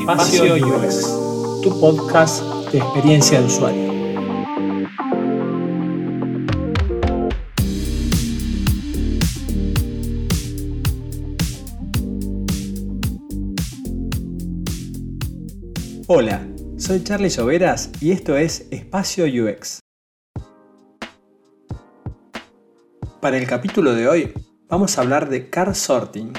Espacio UX, tu podcast de experiencia de usuario. Hola, soy Charlie Lloveras y esto es Espacio UX. Para el capítulo de hoy vamos a hablar de car sorting,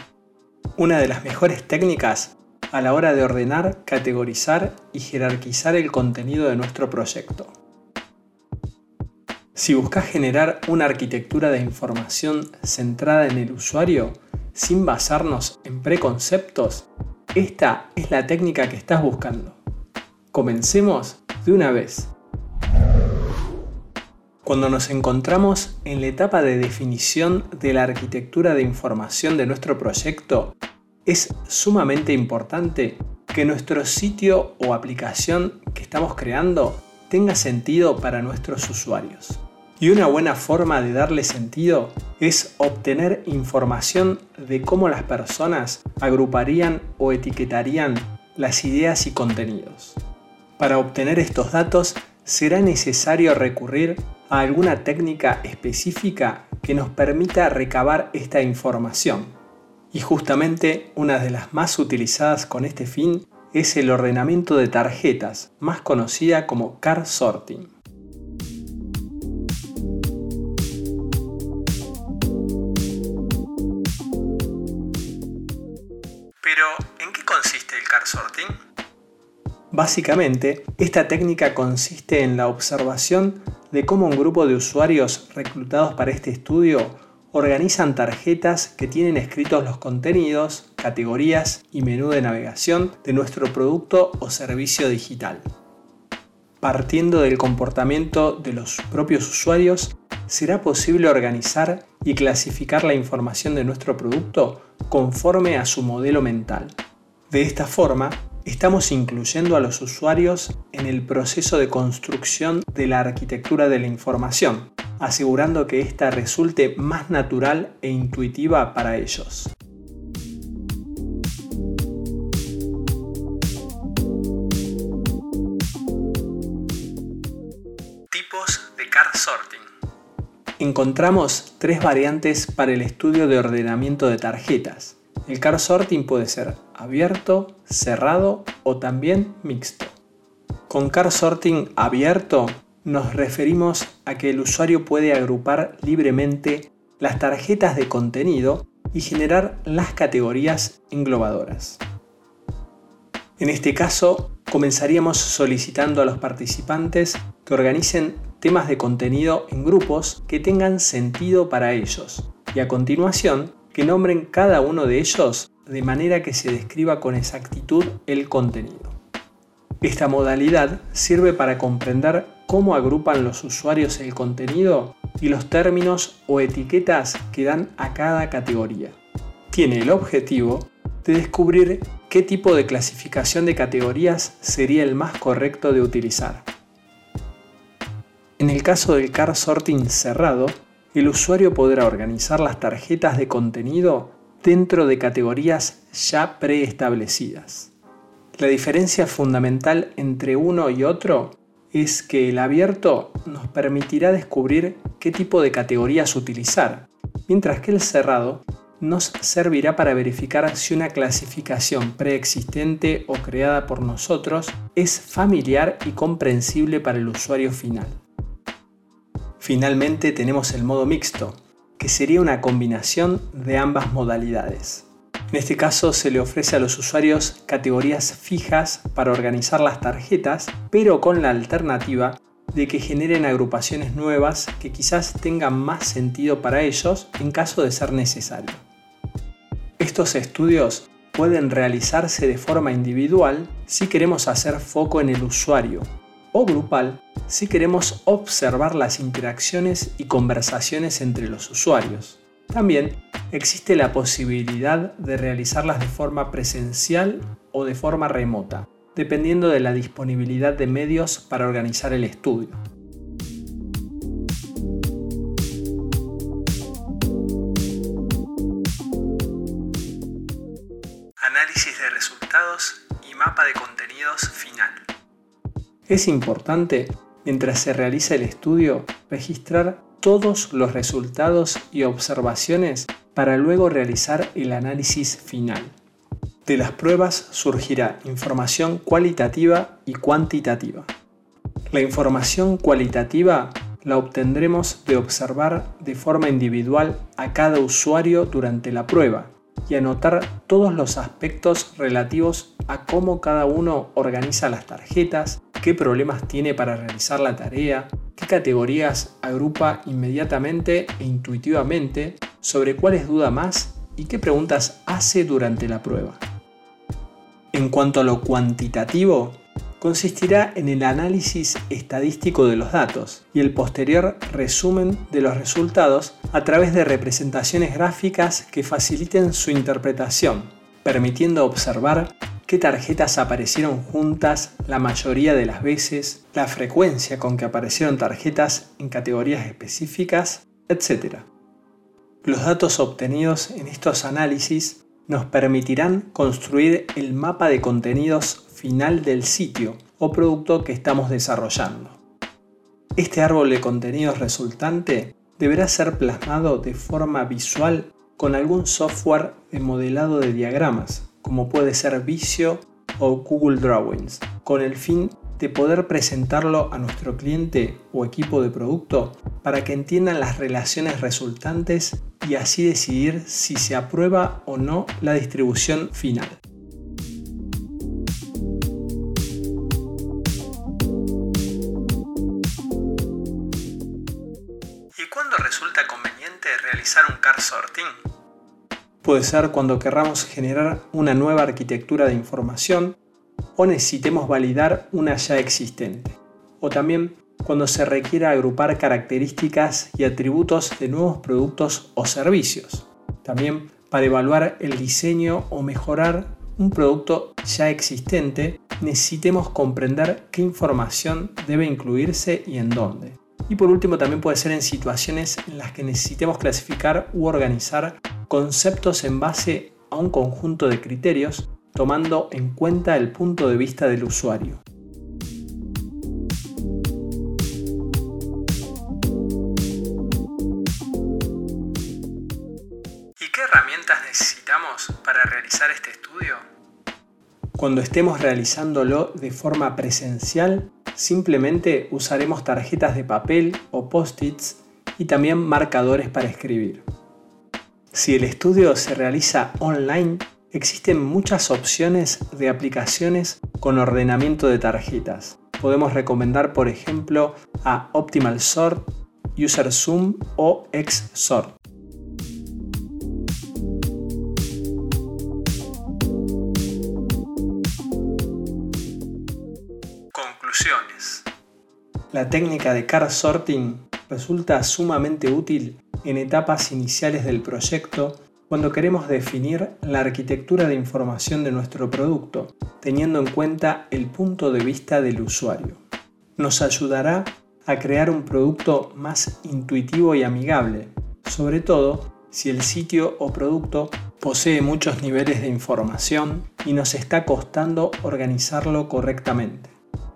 una de las mejores técnicas a la hora de ordenar, categorizar y jerarquizar el contenido de nuestro proyecto. Si buscas generar una arquitectura de información centrada en el usuario, sin basarnos en preconceptos, esta es la técnica que estás buscando. Comencemos de una vez. Cuando nos encontramos en la etapa de definición de la arquitectura de información de nuestro proyecto, es sumamente importante que nuestro sitio o aplicación que estamos creando tenga sentido para nuestros usuarios. Y una buena forma de darle sentido es obtener información de cómo las personas agruparían o etiquetarían las ideas y contenidos. Para obtener estos datos será necesario recurrir a alguna técnica específica que nos permita recabar esta información. Y justamente una de las más utilizadas con este fin es el ordenamiento de tarjetas, más conocida como car sorting. Pero, ¿en qué consiste el car sorting? Básicamente, esta técnica consiste en la observación de cómo un grupo de usuarios reclutados para este estudio organizan tarjetas que tienen escritos los contenidos, categorías y menú de navegación de nuestro producto o servicio digital. Partiendo del comportamiento de los propios usuarios, será posible organizar y clasificar la información de nuestro producto conforme a su modelo mental. De esta forma, estamos incluyendo a los usuarios en el proceso de construcción de la arquitectura de la información, asegurando que ésta resulte más natural e intuitiva para ellos. Tipos de car sorting. Encontramos tres variantes para el estudio de ordenamiento de tarjetas el car sorting puede ser abierto, cerrado o también mixto. Con car sorting abierto nos referimos a que el usuario puede agrupar libremente las tarjetas de contenido y generar las categorías englobadoras. En este caso, comenzaríamos solicitando a los participantes que organicen temas de contenido en grupos que tengan sentido para ellos y a continuación que nombren cada uno de ellos de manera que se describa con exactitud el contenido. Esta modalidad sirve para comprender cómo agrupan los usuarios el contenido y los términos o etiquetas que dan a cada categoría. Tiene el objetivo de descubrir qué tipo de clasificación de categorías sería el más correcto de utilizar. En el caso del car sorting cerrado, el usuario podrá organizar las tarjetas de contenido dentro de categorías ya preestablecidas. La diferencia fundamental entre uno y otro es que el abierto nos permitirá descubrir qué tipo de categorías utilizar, mientras que el cerrado nos servirá para verificar si una clasificación preexistente o creada por nosotros es familiar y comprensible para el usuario final. Finalmente tenemos el modo mixto, que sería una combinación de ambas modalidades. En este caso se le ofrece a los usuarios categorías fijas para organizar las tarjetas, pero con la alternativa de que generen agrupaciones nuevas que quizás tengan más sentido para ellos en caso de ser necesario. Estos estudios pueden realizarse de forma individual si queremos hacer foco en el usuario o grupal si queremos observar las interacciones y conversaciones entre los usuarios. También existe la posibilidad de realizarlas de forma presencial o de forma remota, dependiendo de la disponibilidad de medios para organizar el estudio. Análisis de resultados y mapa de contenidos final. Es importante, mientras se realiza el estudio, registrar todos los resultados y observaciones para luego realizar el análisis final. De las pruebas surgirá información cualitativa y cuantitativa. La información cualitativa la obtendremos de observar de forma individual a cada usuario durante la prueba y anotar todos los aspectos relativos a cómo cada uno organiza las tarjetas, qué problemas tiene para realizar la tarea, categorías agrupa inmediatamente e intuitivamente, sobre cuáles duda más y qué preguntas hace durante la prueba. En cuanto a lo cuantitativo, consistirá en el análisis estadístico de los datos y el posterior resumen de los resultados a través de representaciones gráficas que faciliten su interpretación, permitiendo observar qué tarjetas aparecieron juntas la mayoría de las veces, la frecuencia con que aparecieron tarjetas en categorías específicas, etc. Los datos obtenidos en estos análisis nos permitirán construir el mapa de contenidos final del sitio o producto que estamos desarrollando. Este árbol de contenidos resultante deberá ser plasmado de forma visual con algún software de modelado de diagramas, como puede ser Visio o Google Drawings, con el fin de poder presentarlo a nuestro cliente o equipo de producto para que entiendan las relaciones resultantes y así decidir si se aprueba o no la distribución final. ¿Y cuándo resulta conveniente realizar un car sorting? Puede ser cuando querramos generar una nueva arquitectura de información o necesitemos validar una ya existente. O también cuando se requiera agrupar características y atributos de nuevos productos o servicios. También para evaluar el diseño o mejorar un producto ya existente, necesitemos comprender qué información debe incluirse y en dónde. Y por último también puede ser en situaciones en las que necesitemos clasificar u organizar conceptos en base a un conjunto de criterios tomando en cuenta el punto de vista del usuario. ¿Y qué herramientas necesitamos para realizar este estudio? Cuando estemos realizándolo de forma presencial, simplemente usaremos tarjetas de papel o post-its y también marcadores para escribir. Si el estudio se realiza online, Existen muchas opciones de aplicaciones con ordenamiento de tarjetas. Podemos recomendar, por ejemplo, a Optimal Sort, User Zoom o Xsort. Conclusiones. La técnica de card sorting resulta sumamente útil en etapas iniciales del proyecto cuando queremos definir la arquitectura de información de nuestro producto, teniendo en cuenta el punto de vista del usuario. Nos ayudará a crear un producto más intuitivo y amigable, sobre todo si el sitio o producto posee muchos niveles de información y nos está costando organizarlo correctamente.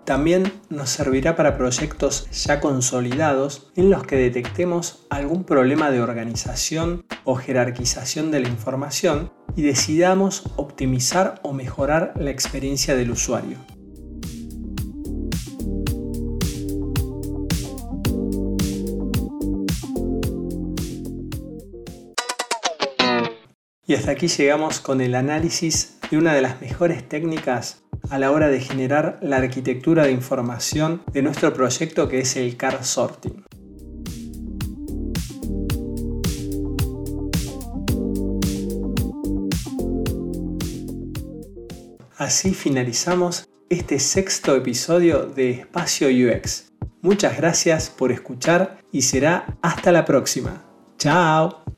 También nos servirá para proyectos ya consolidados en los que detectemos algún problema de organización o jerarquización de la información y decidamos optimizar o mejorar la experiencia del usuario. Y hasta aquí llegamos con el análisis de una de las mejores técnicas a la hora de generar la arquitectura de información de nuestro proyecto que es el car sorting. Así finalizamos este sexto episodio de Espacio UX. Muchas gracias por escuchar y será hasta la próxima. Chao.